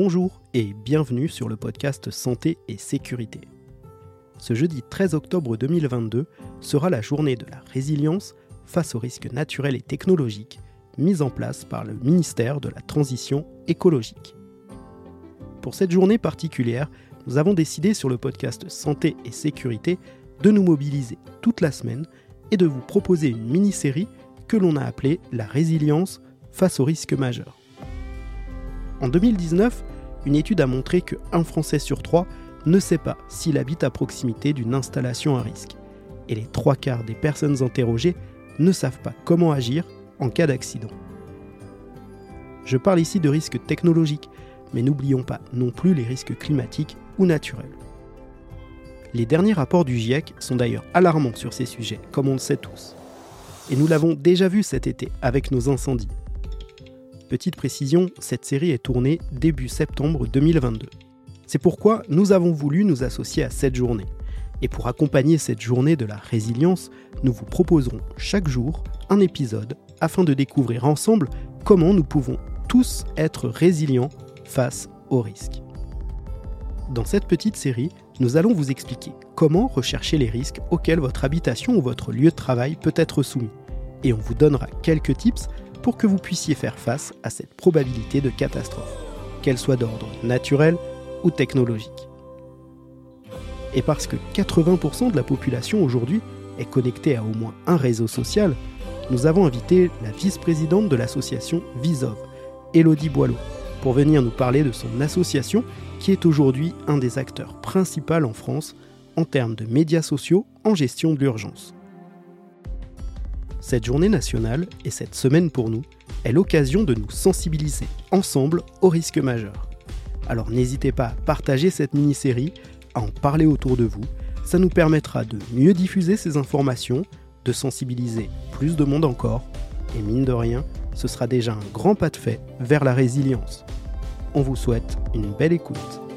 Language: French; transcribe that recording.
Bonjour et bienvenue sur le podcast Santé et Sécurité. Ce jeudi 13 octobre 2022 sera la journée de la résilience face aux risques naturels et technologiques mise en place par le ministère de la Transition écologique. Pour cette journée particulière, nous avons décidé sur le podcast Santé et Sécurité de nous mobiliser toute la semaine et de vous proposer une mini-série que l'on a appelée La résilience face aux risques majeurs. En 2019, une étude a montré qu'un Français sur trois ne sait pas s'il habite à proximité d'une installation à risque. Et les trois quarts des personnes interrogées ne savent pas comment agir en cas d'accident. Je parle ici de risques technologiques, mais n'oublions pas non plus les risques climatiques ou naturels. Les derniers rapports du GIEC sont d'ailleurs alarmants sur ces sujets, comme on le sait tous. Et nous l'avons déjà vu cet été avec nos incendies. Petite précision, cette série est tournée début septembre 2022. C'est pourquoi nous avons voulu nous associer à cette journée. Et pour accompagner cette journée de la résilience, nous vous proposerons chaque jour un épisode afin de découvrir ensemble comment nous pouvons tous être résilients face aux risques. Dans cette petite série, nous allons vous expliquer comment rechercher les risques auxquels votre habitation ou votre lieu de travail peut être soumis. Et on vous donnera quelques tips pour que vous puissiez faire face à cette probabilité de catastrophe, qu'elle soit d'ordre naturel ou technologique. Et parce que 80% de la population aujourd'hui est connectée à au moins un réseau social, nous avons invité la vice-présidente de l'association Visov, Elodie Boileau, pour venir nous parler de son association qui est aujourd'hui un des acteurs principaux en France en termes de médias sociaux en gestion de l'urgence. Cette journée nationale et cette semaine pour nous est l'occasion de nous sensibiliser ensemble aux risques majeurs. Alors n'hésitez pas à partager cette mini-série, à en parler autour de vous, ça nous permettra de mieux diffuser ces informations, de sensibiliser plus de monde encore, et mine de rien, ce sera déjà un grand pas de fait vers la résilience. On vous souhaite une belle écoute.